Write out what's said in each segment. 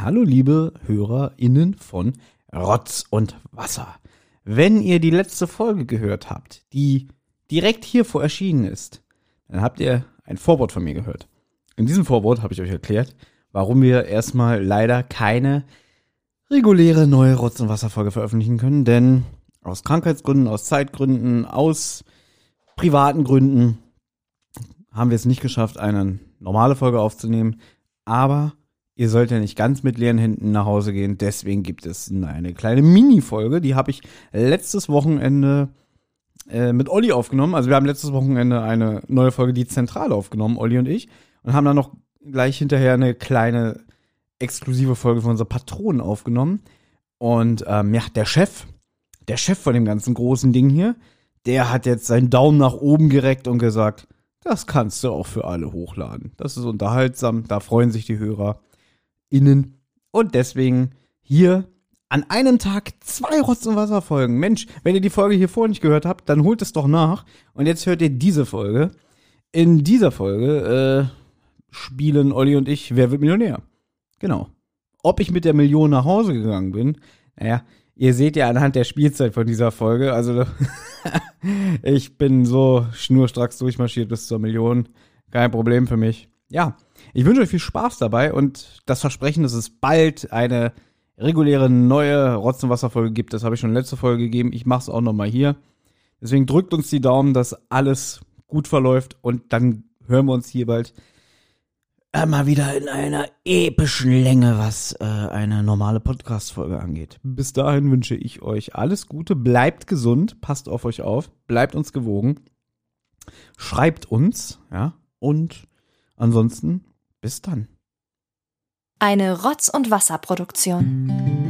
Hallo liebe HörerInnen von Rotz und Wasser. Wenn ihr die letzte Folge gehört habt, die direkt hiervor erschienen ist, dann habt ihr ein Vorwort von mir gehört. In diesem Vorwort habe ich euch erklärt, warum wir erstmal leider keine reguläre neue Rotz- und Wasserfolge veröffentlichen können, denn aus Krankheitsgründen, aus Zeitgründen, aus privaten Gründen haben wir es nicht geschafft, eine normale Folge aufzunehmen. Aber ihr sollt ja nicht ganz mit leeren Händen nach Hause gehen. Deswegen gibt es eine kleine Mini-Folge. Die habe ich letztes Wochenende äh, mit Olli aufgenommen. Also wir haben letztes Wochenende eine neue Folge, die zentral aufgenommen, Olli und ich. Und haben dann noch gleich hinterher eine kleine exklusive Folge von unserer Patronen aufgenommen. Und ähm, ja, der Chef, der Chef von dem ganzen großen Ding hier, der hat jetzt seinen Daumen nach oben gereckt und gesagt, das kannst du auch für alle hochladen. Das ist unterhaltsam, da freuen sich die Hörer innen. Und deswegen hier an einem Tag zwei Rotz- und Wasserfolgen. Mensch, wenn ihr die Folge hier vorher nicht gehört habt, dann holt es doch nach. Und jetzt hört ihr diese Folge. In dieser Folge äh, spielen Olli und ich Wer wird Millionär? Genau. Ob ich mit der Million nach Hause gegangen bin, naja, ihr seht ja anhand der Spielzeit von dieser Folge, also ich bin so schnurstracks durchmarschiert bis zur Million. Kein Problem für mich. Ja, ich wünsche euch viel Spaß dabei und das Versprechen, dass es bald eine reguläre neue Rotz- und Wasserfolge gibt, das habe ich schon letzte Folge gegeben. Ich mache es auch nochmal hier. Deswegen drückt uns die Daumen, dass alles gut verläuft und dann hören wir uns hier bald mal wieder in einer epischen Länge, was äh, eine normale Podcast-Folge angeht. Bis dahin wünsche ich euch alles Gute, bleibt gesund, passt auf euch auf, bleibt uns gewogen, schreibt uns, ja, und ansonsten bis dann. Eine Rotz- und Wasserproduktion.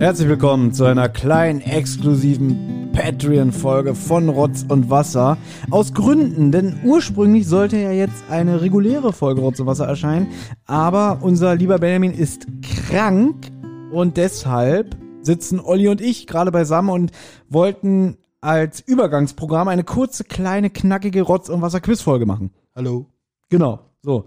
Herzlich willkommen zu einer kleinen exklusiven Patreon-Folge von Rotz und Wasser. Aus Gründen, denn ursprünglich sollte ja jetzt eine reguläre Folge Rotz und Wasser erscheinen, aber unser lieber Benjamin ist krank und deshalb sitzen Olli und ich gerade beisammen und wollten als Übergangsprogramm eine kurze, kleine, knackige Rotz- und Wasser-Quiz-Folge machen. Hallo. Genau, so.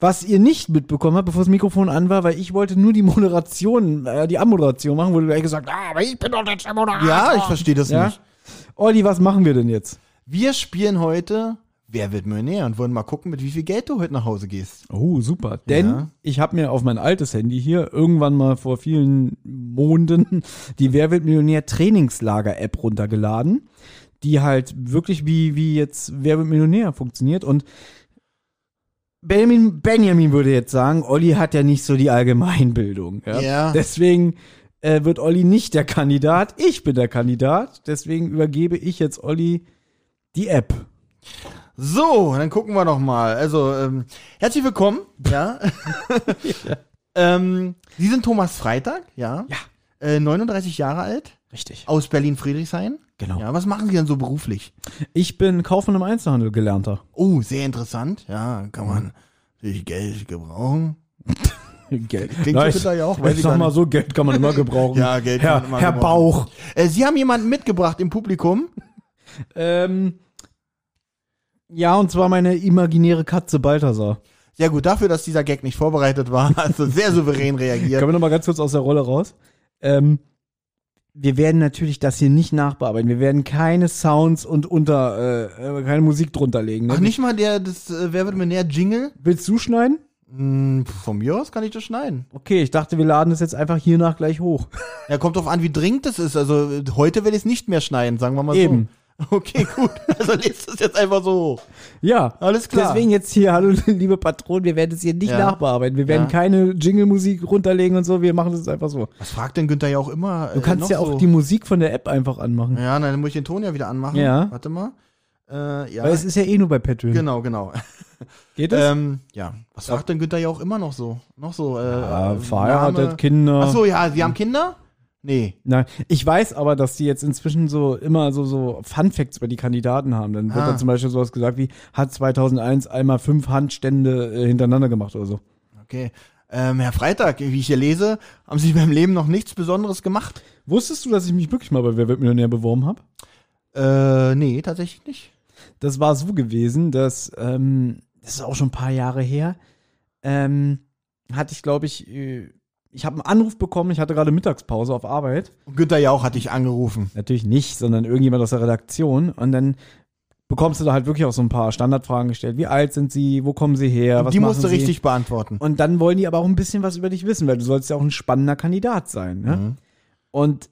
Was ihr nicht mitbekommen habt, bevor das Mikrofon an war, weil ich wollte nur die Moderation, äh, die Anmoderation machen, du gleich gesagt, ah, aber ich bin doch der Moderator. Ja, ich verstehe das Ja? nicht. Olli, was machen wir denn jetzt? Wir spielen heute Wer wird Millionär und wollen mal gucken, mit wie viel Geld du heute nach Hause gehst. Oh, super. Denn Ja. ich habe mir auf mein altes Handy hier irgendwann mal vor vielen Monden die Wer wird Millionär Trainingslager App runtergeladen, die halt wirklich wie, wie jetzt Wer wird Millionär funktioniert und Benjamin, Benjamin würde jetzt sagen, Olli hat ja nicht so die Allgemeinbildung. Ja. Ja. Deswegen äh, wird Olli nicht der Kandidat. Ich bin der Kandidat. Deswegen übergebe ich jetzt Olli die App. So, dann gucken wir noch mal. Also, ähm, herzlich willkommen. Ja. ähm, Sie sind Thomas Freitag, ja. Ja. Äh, 39 Jahre alt, Richtig. aus Berlin-Friedrichshain. Genau. Ja, was machen Sie denn so beruflich? Ich bin Kaufmann im Einzelhandel gelernter. Oh, sehr interessant. Ja, kann man natürlich Geld gebrauchen. Geld. Klingt Na, so ich, ja auch, weiß ich sag mal so, Geld kann man immer gebrauchen. Ja, Geld Herr, kann man immer Herr gebrauchen. Bauch. Äh, Sie haben jemanden mitgebracht im Publikum. Ähm, ja, und zwar meine imaginäre Katze Balthasar. Ja gut, dafür, dass dieser Gag nicht vorbereitet war, also sehr souverän reagiert. Können wir noch mal ganz kurz aus der Rolle raus? Ähm, wir werden natürlich das hier nicht nachbearbeiten. Wir werden keine Sounds und unter, äh, keine Musik drunter legen. Ne? Ach, nicht mal der, das, äh, wer wird mir näher Jingle? Willst du schneiden? Hm, von mir aus kann ich das schneiden. Okay, ich dachte, wir laden das jetzt einfach hiernach gleich hoch. Ja, kommt drauf an, wie dringend es ist. Also, heute will ich es nicht mehr schneiden, sagen wir mal Eben. Okay, gut. Also lest es jetzt einfach so hoch. Ja, Alles klar. Deswegen jetzt hier, hallo liebe Patronen, wir werden es hier nicht Ja. nachbearbeiten. Wir werden Ja. keine Jingle-Musik runterlegen und so, wir machen es einfach so. Was fragt denn Günther ja auch immer? Du kannst ja auch die Musik von der App einfach anmachen. Ja, na, dann muss ich den Ton ja wieder anmachen. Ja. Warte mal. Äh, ja. Weil es ist ja eh nur bei Patreon. genau, genau. Geht das? Ähm, ja. Was fragt denn Günther ja auch immer noch so? Noch so, äh, ja, äh, verheiratet, Kinder. Ach so, ja, sie haben Kinder? Nee. Nein, ich weiß aber, dass die jetzt inzwischen so immer so, so Fun Facts über die Kandidaten haben. Dann wird Ah. da zum Beispiel sowas gesagt wie, hat 2001 einmal fünf Handstände äh, hintereinander gemacht oder so. Okay. Ähm, Herr Freitag, wie ich hier lese, haben Sie beim Leben noch nichts Besonderes gemacht? Wusstest du, dass ich mich wirklich mal bei Wer wird Millionär beworben habe? Äh, nee, tatsächlich nicht. Das war so gewesen, dass, ähm, das ist auch schon ein paar Jahre her, ähm, hatte ich, glaube ich, äh, ich habe einen Anruf bekommen, ich hatte gerade Mittagspause auf Arbeit. Und Günther Jauch hatte ich angerufen. Natürlich nicht, sondern irgendjemand aus der Redaktion. Und dann bekommst du da halt wirklich auch so ein paar Standardfragen gestellt. Wie alt sind sie? Wo kommen sie her? Was die musst du sie? richtig beantworten. Und dann wollen die aber auch ein bisschen was über dich wissen, weil du sollst ja auch ein spannender Kandidat sein. Ne? Mhm. Und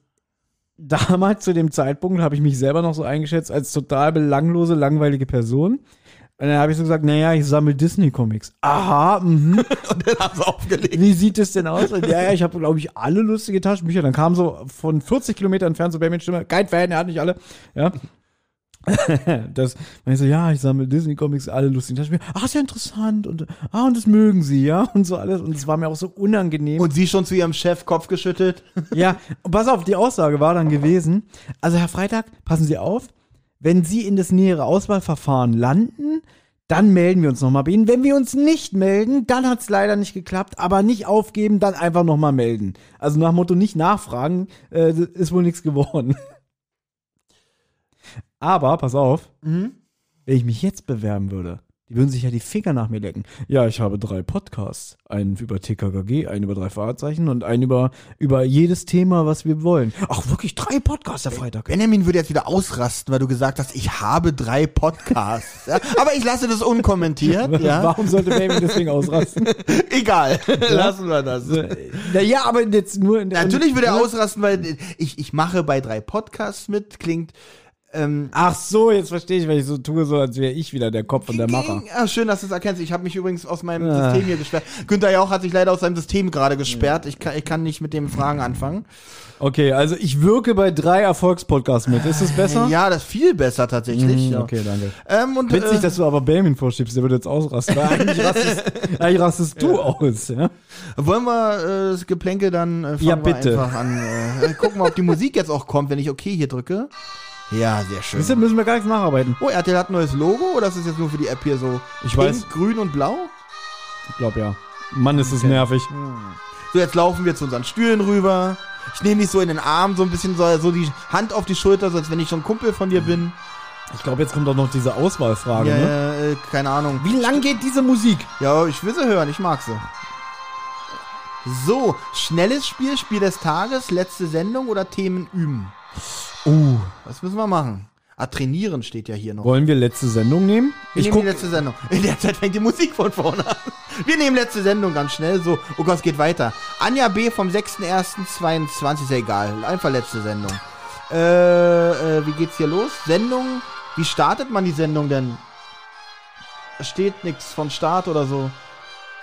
damals zu dem Zeitpunkt habe ich mich selber noch so eingeschätzt als total belanglose, langweilige Person. Und dann habe ich so gesagt, naja, ich sammle Disney-Comics. Aha, mhm. Und dann haben sie aufgelegt. Wie sieht es denn aus? Und ja, ja, ich habe, glaube ich, alle lustige Taschenbücher. Dann kam so von 40 Kilometern entfernt so Benjamin Stimme, kein Fan, er hat nicht alle. Ja. das, und ich so, ja, ich sammle Disney-Comics, alle lustigen Taschenbücher. Ach, ist ja interessant. Und, ah, und das mögen sie, ja. Und so alles. Und es war mir auch so unangenehm. Und sie schon zu ihrem Chef Kopf geschüttelt. Ja, und pass auf, die Aussage war dann gewesen, also Herr Freitag, passen Sie auf, wenn Sie in das nähere Auswahlverfahren landen, dann melden wir uns nochmal bei Ihnen. Wenn wir uns nicht melden, dann hat es leider nicht geklappt, aber nicht aufgeben, dann einfach nochmal melden. Also nach Motto nicht nachfragen, äh, ist wohl nichts geworden. Aber, pass auf, Mhm. wenn ich mich jetzt bewerben würde, die würden sich ja die Finger nach mir lecken. Ja, ich habe drei Podcasts. Einen über TKKG, einen über drei Fahrzeichen und einen über, über jedes Thema, was wir wollen. Ach, wirklich drei Podcasts, der Freitag. Benjamin würde jetzt wieder ausrasten, weil du gesagt hast, ich habe drei Podcasts. ja? Aber ich lasse das unkommentiert. Ja? Warum sollte Baby deswegen ausrasten? Egal, lassen wir das. Na ja, aber jetzt nur in der. Natürlich würde er ausrasten, weil ich, ich mache bei drei Podcasts mit, klingt ähm, Ach so, jetzt verstehe ich, weil ich so tue, so als wäre ich wieder der Kopf und der Macher. Ja, schön, dass du es erkennst. Ich habe mich übrigens aus meinem Ah. System hier gesperrt. Günther Jauch hat sich leider aus seinem System gerade gesperrt. Ich kann, ich kann nicht mit dem Fragen anfangen. Okay, also ich wirke bei drei Erfolgspodcasts mit. Ist das besser? Ja, das ist viel besser tatsächlich. Hm, ja. Okay, danke. Ähm, und, Witzig, äh, dass du aber Belmin vorschiebst, der würde jetzt ausrasten. Eigentlich rastest, eigentlich rastest du aus, ja? wollen wir äh, das Geplänkel dann äh, fangen Ja, bitte. wir einfach an. Äh, gucken wir, ob die Musik jetzt auch kommt, wenn ich okay hier drücke. Ja, sehr schön. Deshalb müssen wir gar nichts nacharbeiten. Oh, RTL hat ein neues Logo oder ist das jetzt nur für die App hier so? Ich Pink, weiß. grün und blau? Ich glaube ja. Mann, ist es nervig. So, jetzt laufen wir zu unseren Stühlen rüber. Ich nehme dich so in den Arm, so ein bisschen so, so die Hand auf die Schulter, so als wenn ich schon ein Kumpel von dir bin. Ich glaube, jetzt kommt auch noch diese Auswahlfrage, Ja, ne? ja, äh, keine Ahnung. Wie lang geht diese Musik? Ja, ich will sie hören, ich mag sie. So, schnelles Spiel, Spiel des Tages, letzte Sendung oder Themen üben? Uh, Was müssen wir machen? Ah, trainieren steht ja hier noch. wollen wir letzte Sendung nehmen? Wir Ich nehmen die letzte Sendung. In der Zeit fängt die Musik von vorne an. Wir nehmen letzte Sendung ganz schnell. So, oh Gott, es geht weiter. Anja B. vom 6.1.22, ist ja egal. Einfach letzte Sendung. Äh, äh, wie geht's hier los? Sendung, wie startet man die Sendung denn? Steht nichts von Start oder so.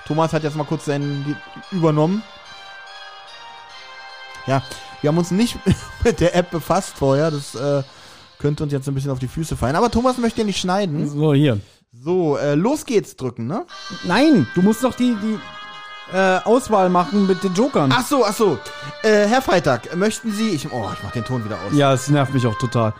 Thomas hat jetzt mal kurz seinen übernommen. Ja, wir haben uns nicht mit der App befasst vorher. Das äh, könnte uns jetzt ein bisschen auf die Füße fallen. Aber Thomas möchte ja nicht schneiden. so, hier. So, äh, los geht's drücken, ne? Nein, du musst doch die, die äh, Auswahl machen mit den Jokern. Ach so, ach so. Äh, Herr Freitag, möchten Sie, ich, oh, ich mach den Ton wieder aus. Ja, es nervt mich auch total.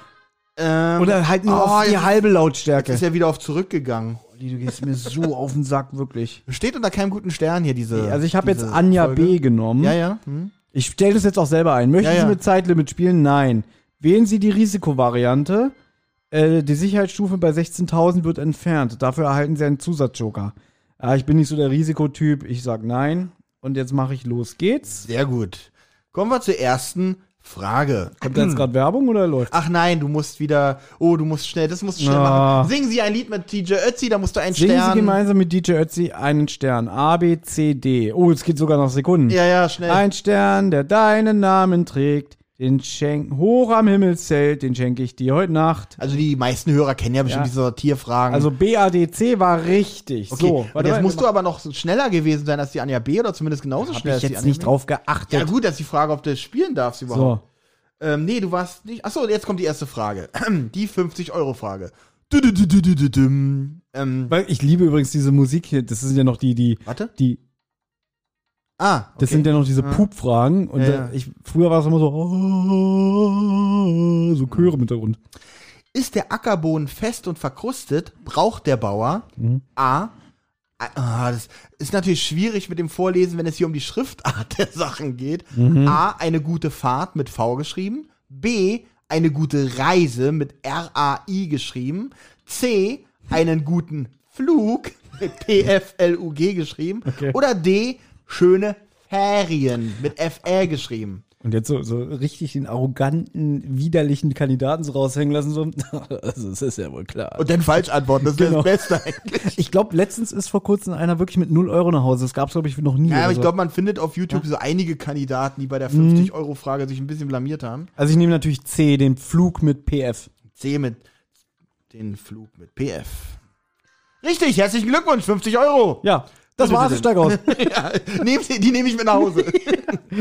Ähm, Oder halt nur oh, auf die jetzt- halbe Jetzt Lautstärke. ist er wieder auf zurückgegangen. Olli, du gehst mir so auf den Sack, wirklich. Steht unter keinem guten Stern hier diese. Also ich habe jetzt diese Anja Folge. B. genommen. Ja, ja. Hm? Ich stelle das jetzt auch selber ein. Möchten Ja, ja. Sie mit Zeitlimit spielen? Nein. Wählen Sie die Risikovariante. Äh, die Sicherheitsstufe bei 16.000 wird entfernt. Dafür erhalten Sie einen Zusatzjoker. Ah, ich bin nicht so der Risikotyp. Ich sag nein. Und jetzt mache ich los geht's. Sehr gut. Kommen wir zur ersten Frage. Kommt da jetzt gerade Werbung oder läuft? Ach nein, du musst wieder. Oh, du musst schnell, das musst du schnell Ah. machen. Singen Sie ein Lied mit DJ Ötzi, da musst du einen Singen Stern. Sie gemeinsam mit DJ Ötzi einen Stern. A, B, C, D. Oh, es geht sogar noch Sekunden. Ja, ja, schnell. Ein Stern, der deinen Namen trägt. Den schenk hoch am Himmelszelt, den schenke ich dir heute Nacht. Also die meisten Hörer kennen ja bestimmt Ja. diese Sortierfragen. Also BADC war richtig. okay. So, und jetzt musst du aber noch schneller gewesen sein als die Anja B. oder zumindest genauso hab schnell ich als die jetzt Anja nicht B. drauf geachtet. Ja gut, das ist die Frage, ob du es spielen darfst überhaupt. so. Ähm, nee, du warst nicht. Achso, jetzt kommt die erste Frage. Die 50-Euro-Frage. Du, du, du, du, du, du, dum. Ähm, Weil ich liebe übrigens diese Musik hier. Das sind ja noch die, die, warte. die, Ah, okay. das sind ja noch diese Ja. Pup-Fragen. Und Ja, ja. ich, früher war es immer so, oh, so Chöre im Hintergrund. Ist der Ackerboden fest und verkrustet, braucht der Bauer Mhm. A. Ah, das ist natürlich schwierig mit dem Vorlesen, wenn es hier um die Schriftart der Sachen geht. Mhm. A. Eine gute Fahrt mit V geschrieben. B. Eine gute Reise mit R-A-I geschrieben. C. Einen guten Flug mit P-F-L-U-G geschrieben. Okay. Oder D. Schöne Ferien mit F-R geschrieben. Und jetzt so, so richtig den arroganten, widerlichen Kandidaten so raushängen lassen. So. Also, das ist ja wohl klar. Und dann falsch antworten, das ist Genau. das Beste eigentlich. Ich glaube, letztens ist vor kurzem einer wirklich mit 0 Euro nach Hause. Das gab es, glaube ich, noch nie. Ja, aber ich so. glaube, man findet auf YouTube so einige Kandidaten, die bei der Mhm. 50-Euro-Frage sich ein bisschen blamiert haben. also ich nehme natürlich C, den Flug mit PF. C mit den Flug mit PF. Richtig, herzlichen Glückwunsch, 50 Euro. Ja, das war's, ich steig aus. ja, nehm die nehme ich mit nach Hause.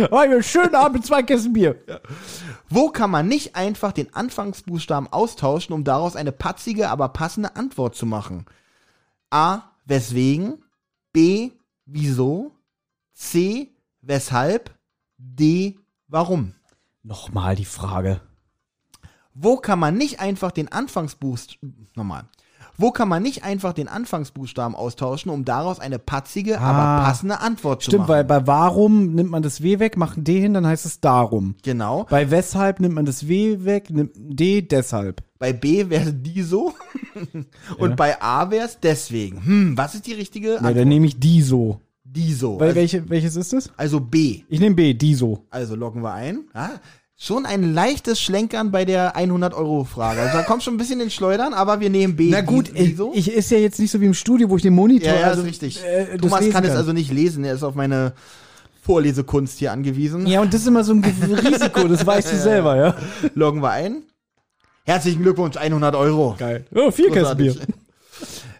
Oh, einen schönen Abend mit zwei Kästen Bier. Wo kann man nicht einfach den Anfangsbuchstaben austauschen, um daraus eine patzige, aber passende Antwort zu machen? A. Weswegen? B. Wieso? C. Weshalb? D. Warum? Nochmal die Frage. Wo kann man nicht einfach den Anfangsbuchstaben, nochmal. Wo kann man nicht einfach den Anfangsbuchstaben austauschen, um daraus eine patzige, Ah. aber passende Antwort zu Stimmt, machen? weil bei warum nimmt man das W weg, macht ein D hin, dann heißt es darum. genau. Bei weshalb nimmt man das W weg, nimmt D deshalb. Bei B wäre es die so und bei A wäre es deswegen. Hm, was ist die richtige Ja, Antwort? dann nehme ich die so. Die so. Weil Also, welche, welches ist es? also B. Ich nehme B, die so. Also loggen wir ein. Ja, schon ein leichtes Schlenkern bei der 100-Euro-Frage. Also da kommt schon ein bisschen ins Schleudern, aber wir nehmen B. Na gut, die ich, ich ist ja jetzt nicht so wie im Studio, wo ich den Monitor. ja, ja, also, ist richtig. äh, Thomas lesen kann es also nicht lesen. Er ist auf meine Vorlesekunst hier angewiesen. Ja, und das ist immer so ein Risiko, das weißt du selber, ja. Loggen wir ein. Herzlichen Glückwunsch, 100 Euro. Geil. Oh, vier Kästen Bier.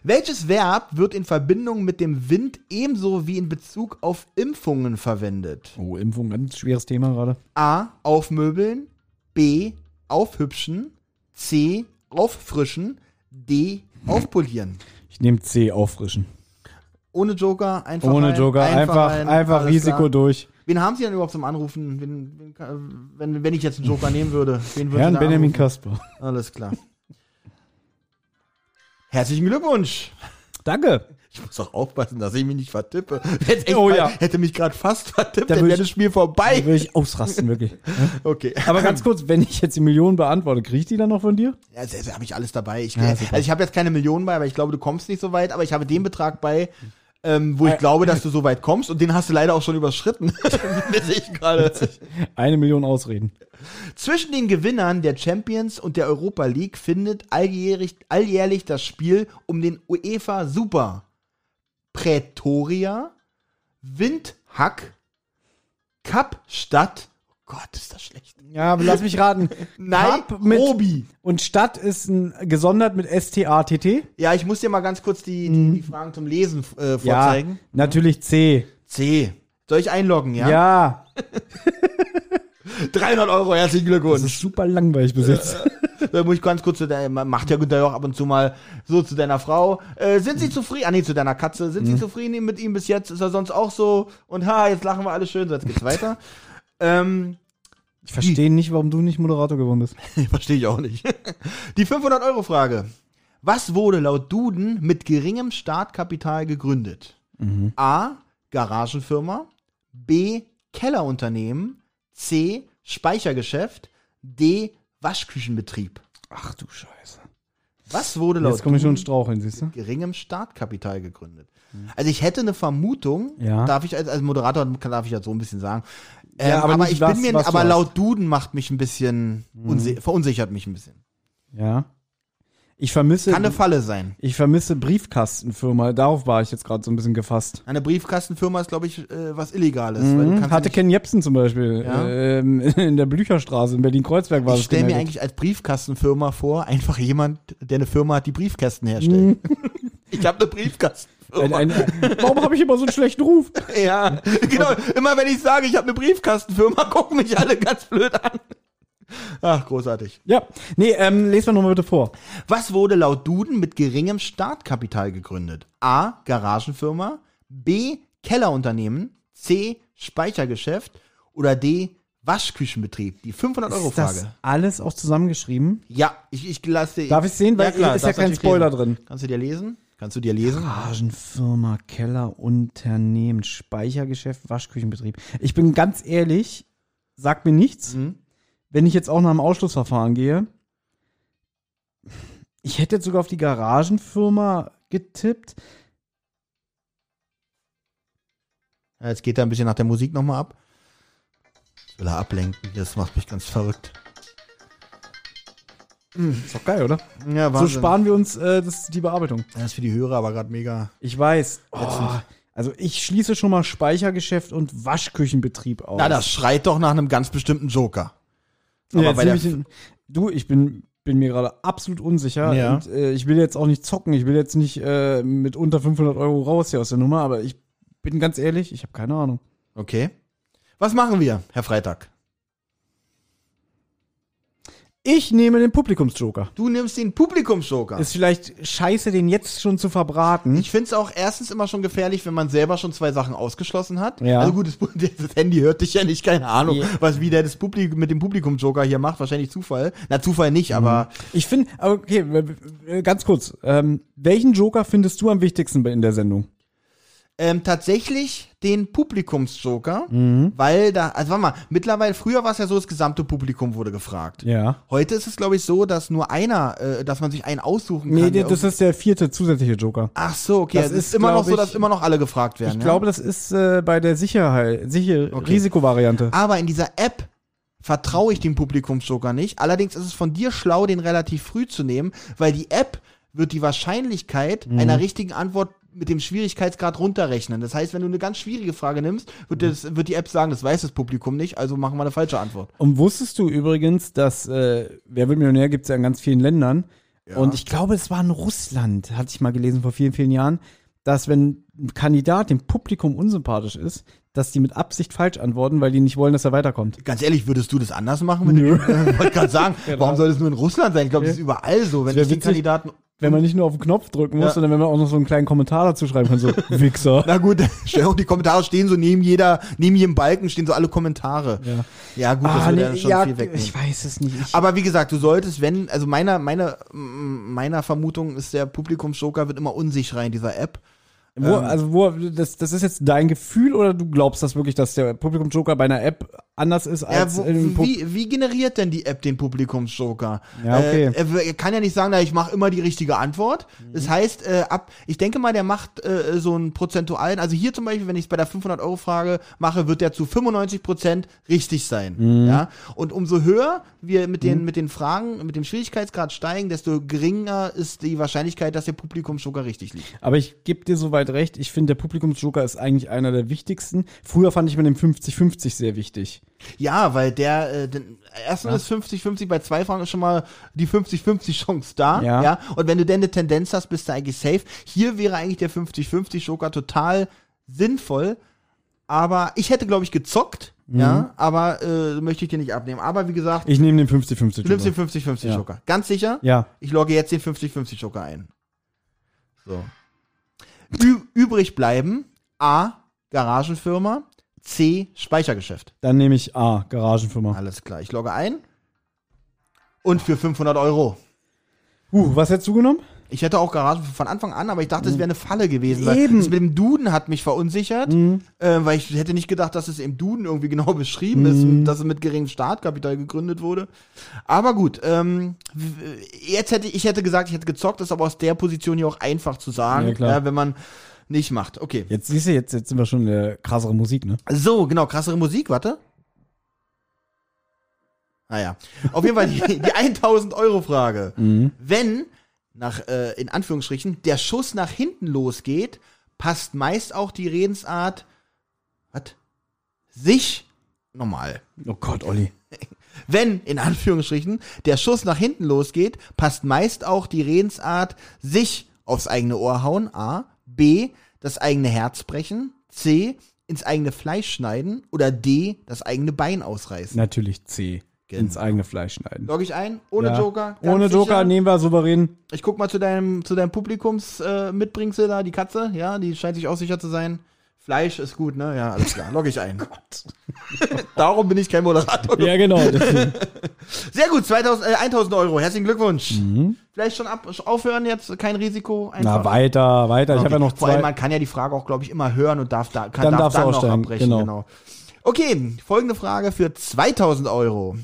Welches Verb wird in Verbindung mit dem Wind ebenso wie in Bezug auf Impfungen verwendet? Oh, Impfung, ganz schweres Thema gerade. A. Aufmöbeln. B. Aufhübschen. C. Auffrischen. D. Aufpolieren. Ich nehme C, auffrischen. Ohne Joker, einfach Ohne rein, Joker, einfach, einfach alles Risiko klar. durch. Wen haben Sie denn überhaupt zum Anrufen? Wen, wen, wenn, wenn ich jetzt einen Joker nehmen würde, wen Herrn Benjamin? Kasper. Alles klar. Herzlichen Glückwunsch. Danke. Ich muss auch aufpassen, dass ich mich nicht vertippe. Hätte, Oh ja. hätte mich gerade fast vertippt, Da dann wäre ich- das Spiel Da vorbei. würde ich ausrasten, wirklich. Okay. Aber ganz kurz, wenn ich jetzt die Millionen beantworte, kriege ich die dann noch von dir? Ja, also habe ich alles dabei. Ich, Ja, also ich habe jetzt keine Millionen bei, aber ich glaube, du kommst nicht so weit. Aber ich habe den Betrag bei, ähm, wo ich Äh, glaube, dass du so weit kommst. Und den hast du leider auch schon überschritten. Ich gerade. Eine Million Ausreden. Zwischen den Gewinnern der Champions und der Europa League findet alljährlich, alljährlich das Spiel um den UEFA Super. Prätoria, Windhack, Kapstadt. Gott, ist das schlecht. Ja, aber lass mich raten. Cup mit- Nairobi. Und Stadt ist ein, gesondert mit S-T-A-T-T? Ja, ich muss dir mal ganz kurz die, die, die Fragen zum Lesen äh, Mhm. Ja, vorzeigen. natürlich C. C. Soll ich einloggen, ja? Ja, 300 Euro, herzlichen das Glückwunsch. ist super langweilig bis jetzt. Da muss ich ganz kurz zu deiner, macht ja Günther auch ab und zu mal so zu deiner Frau. Äh, sind Sie zufrieden? Ah, nee, zu deiner Katze. Sind Mhm. Sie zufrieden mit ihm bis jetzt? Ist er sonst auch so? Und ha, jetzt lachen wir alle schön, so jetzt geht's weiter. Ähm, Ich verstehe nicht, warum du nicht Moderator geworden bist. verstehe ich auch nicht. Die 500-Euro-Frage. Was wurde laut Duden mit geringem Startkapital gegründet? Mhm. A. Garagenfirma. B. Kellerunternehmen. C. Speichergeschäft. D. Waschküchenbetrieb. Ach du Scheiße. Was wurde laut Jetzt komme ich schon Straucheln, siehst du? geringem Startkapital gegründet? Also ich hätte eine Vermutung, Ja. darf ich als, als Moderator darf ich ja so ein bisschen sagen. Ähm, Ja, aber aber ich was- bin mir, aber laut Duden macht mich ein bisschen Mhm. unsi verunsichert mich ein bisschen. Ja. Ich vermisse, Kann eine Falle sein. ich vermisse Briefkastenfirma. Darauf war ich jetzt gerade so ein bisschen gefasst. Eine Briefkastenfirma ist, glaube ich, äh, was Illegales. Mhm. Hatte Ken Jepsen zum Beispiel Ja. ähm, in der Blücherstraße in Berlin-Kreuzberg war Ich das stelle mir eigentlich als Briefkastenfirma vor, einfach jemand, der eine Firma hat, die Briefkästen herstellt. ich habe eine Briefkastenfirma. Ein, ein, warum habe ich immer so einen schlechten Ruf? Ja, genau. Immer wenn ich sage, ich habe eine Briefkastenfirma, gucken mich alle ganz blöd an. Ach, großartig. Ja, nee, ähm, les mal nochmal bitte vor. Was wurde laut Duden mit geringem Startkapital gegründet? A. Garagenfirma. B. Kellerunternehmen. C. Speichergeschäft. Oder D. Waschküchenbetrieb. Die Ist das 500-Euro-Frage. alles auch zusammengeschrieben? Ja, ich, ich lasse Darf ich sehen? Weil ist ja kein Spoiler lesen. drin. Kannst du dir lesen? Kannst du dir lesen? Garagenfirma, Keller, Unternehmen, Speichergeschäft, Waschküchenbetrieb. Ich bin ganz ehrlich, sagt mir nichts. Mhm. Wenn ich jetzt auch nach dem Ausschlussverfahren gehe, ich hätte jetzt sogar auf die Garagenfirma getippt. Jetzt geht er ein bisschen nach der Musik nochmal ab. Jetzt will er ablenken. Das macht mich ganz verrückt. Ist doch geil, oder? Ja, So sparen wir uns äh, das, die Bearbeitung. Das ist für die Hörer aber gerade mega. Ich weiß. Oh, also ich schließe schon mal Speichergeschäft und Waschküchenbetrieb aus. Na, das schreit doch nach einem ganz bestimmten Joker. Ja, aber jetzt bei der ich du, ich bin, bin mir gerade absolut unsicher. Ja. Und, äh, ich will jetzt auch nicht zocken. Ich will jetzt nicht äh, mit unter 500 Euro raus hier aus der Nummer. Aber ich bin ganz ehrlich, ich habe keine Ahnung. Okay. Was machen wir, Herr Freitag? Ich nehme den Publikumsjoker. Du nimmst den Publikumsjoker. Ist vielleicht scheiße, den jetzt schon zu verbraten. Ich finde es auch erstens immer schon gefährlich, wenn man selber schon zwei Sachen ausgeschlossen hat. Ja. Also gut, das, das Handy hört dich ja nicht, keine Ahnung, Ja. was wie der das Publikum mit dem Publikum-Joker hier macht. Wahrscheinlich Zufall. Na, Zufall nicht, Mhm. aber Ich finde, okay, ganz kurz. Ähm, welchen Joker findest du am wichtigsten in der Sendung? Ähm, tatsächlich den Publikumsjoker, Mhm. weil da, also warte mal, mittlerweile, früher war es ja so, das gesamte Publikum wurde gefragt. Ja. Heute ist es, glaube ich, so, dass nur einer, äh, dass man sich einen aussuchen kann. Nee, das ist der vierte zusätzliche Joker. Ach so, okay. Das Das ist, ist, immer noch so, dass ich- immer noch alle gefragt werden. Ich ja? glaube, das ist äh, bei der Sicherheit, sicher Okay. Risikovariante. Aber in dieser App vertraue ich dem Publikumsjoker nicht. Allerdings ist es von dir schlau, den relativ früh zu nehmen, weil die App wird die Wahrscheinlichkeit Mhm. einer richtigen Antwort mit dem Schwierigkeitsgrad runterrechnen. Das heißt, wenn du eine ganz schwierige Frage nimmst, wird, das, wird die App sagen, das weiß das Publikum nicht, also machen wir eine falsche Antwort. Und wusstest du übrigens, dass äh, Wer wird Millionär gibt es ja in ganz vielen Ländern. Und ich glaube, es war in Russland, hatte ich mal gelesen vor vielen, vielen Jahren, dass wenn ein Kandidat dem Publikum unsympathisch ist, dass die mit Absicht falsch antworten, weil die nicht wollen, dass er weiterkommt. Ganz ehrlich, würdest du das anders machen? Wenn Nö. du, ich wollte gerade sagen, warum soll das nur in Russland sein? Ich glaube, das ist Ja. überall so. Wenn ich den witzig. Kandidaten Wenn man nicht nur auf den Knopf drücken muss, Ja. sondern wenn man auch noch so einen kleinen Kommentar dazu schreiben kann, so Wichser. Na gut, die Kommentare stehen so neben jeder, neben jedem Balken stehen so alle Kommentare. Ja. Ja, gut, das Ah, würde nee, ja schon ja, viel wegnehmen. ich weiß es nicht. Ich, Aber wie gesagt, du solltest, wenn, also meiner, meiner, meiner Vermutung ist, der Publikumsjoker wird immer unsicherer in dieser App. Wo, Ähm. also wo, das, das ist jetzt dein Gefühl oder du glaubst das wirklich, dass der Publikumsjoker bei einer App anders ist Ja, als wo, im Pub wie, wie generiert denn die App den Publikumsjoker? Ja, okay. Äh, er, er kann ja nicht sagen, na, ich mache immer die richtige Antwort. Mhm. Das heißt, äh, ab, ich denke mal, der macht äh, so einen prozentualen, also hier zum Beispiel, wenn ich es bei der 500-Euro-Frage mache, wird der zu 95% richtig sein. Mhm. Ja? Und umso höher wir mit den, mit den Fragen, mit dem Schwierigkeitsgrad steigen, desto geringer ist die Wahrscheinlichkeit, dass der Publikumsjoker richtig liegt. Aber ich gebe dir soweit recht, ich finde, der Publikumsjoker ist eigentlich einer der wichtigsten. Früher fand ich mit dem 50-50 sehr wichtig. Ja, weil der, äh, den, erstens ist 50-50, bei zwei Fragen ist schon mal die 50-50 Chance da. Ja. ja. Und wenn du denn eine Tendenz hast, bist du eigentlich safe. Hier wäre eigentlich der 50-50 Joker total sinnvoll. Aber ich hätte, glaube ich, gezockt. Ja, aber äh, möchte ich dir nicht abnehmen. Aber wie gesagt, Ich nehme den 50-50 du nimmst den Joker. 50-50 Ja. Joker. Ganz sicher? Ja. Ich logge jetzt den 50-50 Joker ein. So. Ü übrig bleiben A. Garagenfirma. C. Speichergeschäft. Dann nehme ich A, Garagenfirma. Alles klar, ich logge ein. Und für 500 Euro. Uh, was hättest du genommen? Ich hätte auch Garage von Anfang an, aber ich dachte, es wäre eine Falle gewesen. Weil Eben. das mit dem Duden hat mich verunsichert, Mhm. äh, weil ich hätte nicht gedacht, dass es im Duden irgendwie genau beschrieben ist, Mhm. und dass es mit geringem Startkapital gegründet wurde. Aber gut, ähm, jetzt hätte ich hätte gesagt, ich hätte gezockt, ist aber aus der Position hier auch einfach zu sagen, Ja, klar. wenn man nicht macht. Okay. Jetzt siehst du, jetzt, jetzt sind wir schon in der krassere Musik, ne? So, genau, krassere Musik, warte. Ah ja. Auf jeden Fall die, die 1000 Euro Frage. Mhm. Wenn nach, äh, in Anführungsstrichen, der Schuss nach hinten losgeht, passt meist auch die Redensart, was? Sich normal. Oh Gott, Olli. Wenn, in Anführungsstrichen, der Schuss nach hinten losgeht, passt meist auch die Redensart sich aufs eigene Ohr hauen, A, B, das eigene Herz brechen, C, ins eigene Fleisch schneiden oder D, das eigene Bein ausreißen. Natürlich C. Genau. Ins eigene Fleisch schneiden. Log ich ein? Ohne Ja. Joker? Ohne Joker sicher? nehmen wir souverän. Ich guck mal zu deinem, zu deinem Publikums äh, da, die Katze, ja, die scheint sich auch sicher zu sein. Fleisch ist gut, ne? Ja, alles klar. Log ich ein. Darum bin ich kein Moderator. Ja, genau. Sehr gut, 2000, äh, 1000 Euro. Herzlichen Glückwunsch. Mhm. Vielleicht schon ab, aufhören jetzt, kein Risiko. Einfach. Na, weiter, weiter. Ich habe ja noch Vor allem, zwei. man kann ja die Frage auch, glaube ich, immer hören und darf da, kann, Dann darf dann noch abbrechen. Genau. genau. Okay, folgende Frage für 2000 Euro.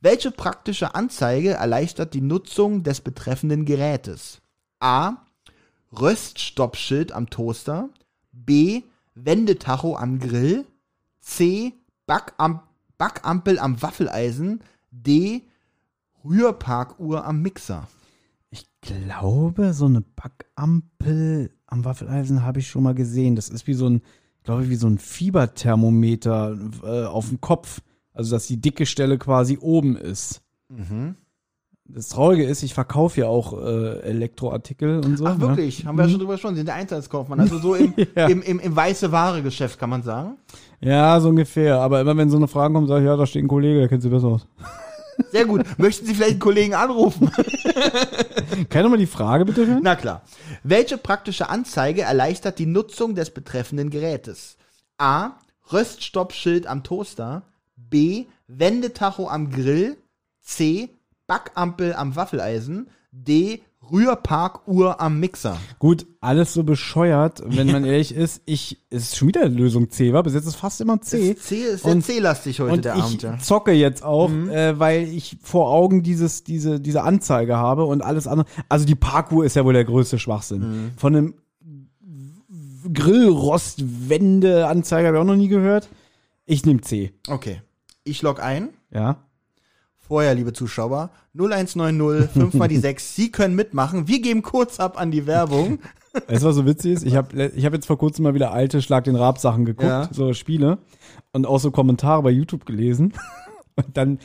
Welche praktische Anzeige erleichtert die Nutzung des betreffenden Gerätes? A. Röststoppschild am Toaster. B. Wendetacho am Grill. C. Backam Backampel am Waffeleisen. D. Rührparkuhr am Mixer. Ich glaube, so eine Backampel am Waffeleisen habe ich schon mal gesehen. Das ist wie so ein, glaube ich, wie so ein Fieberthermometer äh, auf dem Kopf. Also, dass die dicke Stelle quasi oben ist. Mhm. Das Traurige ist, ich verkaufe ja auch äh, Elektroartikel und so. Ach ne? wirklich, haben wir ja schon drüber gesprochen, Sie sind der Einzelhandelskaufmann, also so im, Ja. im, im, im weiße Ware-Geschäft, kann man sagen. Ja, so ungefähr. Aber immer wenn so eine Frage kommt, sage ich, ja, da steht ein Kollege, der kennt sich besser aus. Sehr gut. Möchten Sie vielleicht einen Kollegen anrufen? Kann ich nochmal die Frage bitte hören? Na klar. Welche praktische Anzeige erleichtert die Nutzung des betreffenden Gerätes? A. Röststoppschild am Toaster. B. Wendetacho am Grill. C. Backampel am Waffeleisen. D. Rührparkuhr am Mixer. Gut, alles so bescheuert, wenn man ehrlich ist. Ich, es ist schon wieder Lösung C, war bis jetzt ist fast immer C. Das C ist Und- C-lastig heute, Und der ich Abend. Ja. zocke jetzt auch, äh, weil ich vor Augen dieses, diese, diese Anzeige habe und alles andere. Also die Parkuhr ist ja wohl der größte Schwachsinn. Von einem Grillrostwende-Anzeiger habe ich auch noch nie gehört. Ich nehme C. Okay. Ich log ein. Ja. Vorher, liebe Zuschauer, 0190 5 mal die 6. Sie können mitmachen. Wir geben kurz ab an die Werbung. Weißt du, was so witzig ist? Ich habe ich hab jetzt vor kurzem mal wieder alte Schlag den Rab Sachen geguckt, Ja. so Spiele und auch so Kommentare bei YouTube gelesen. Und dann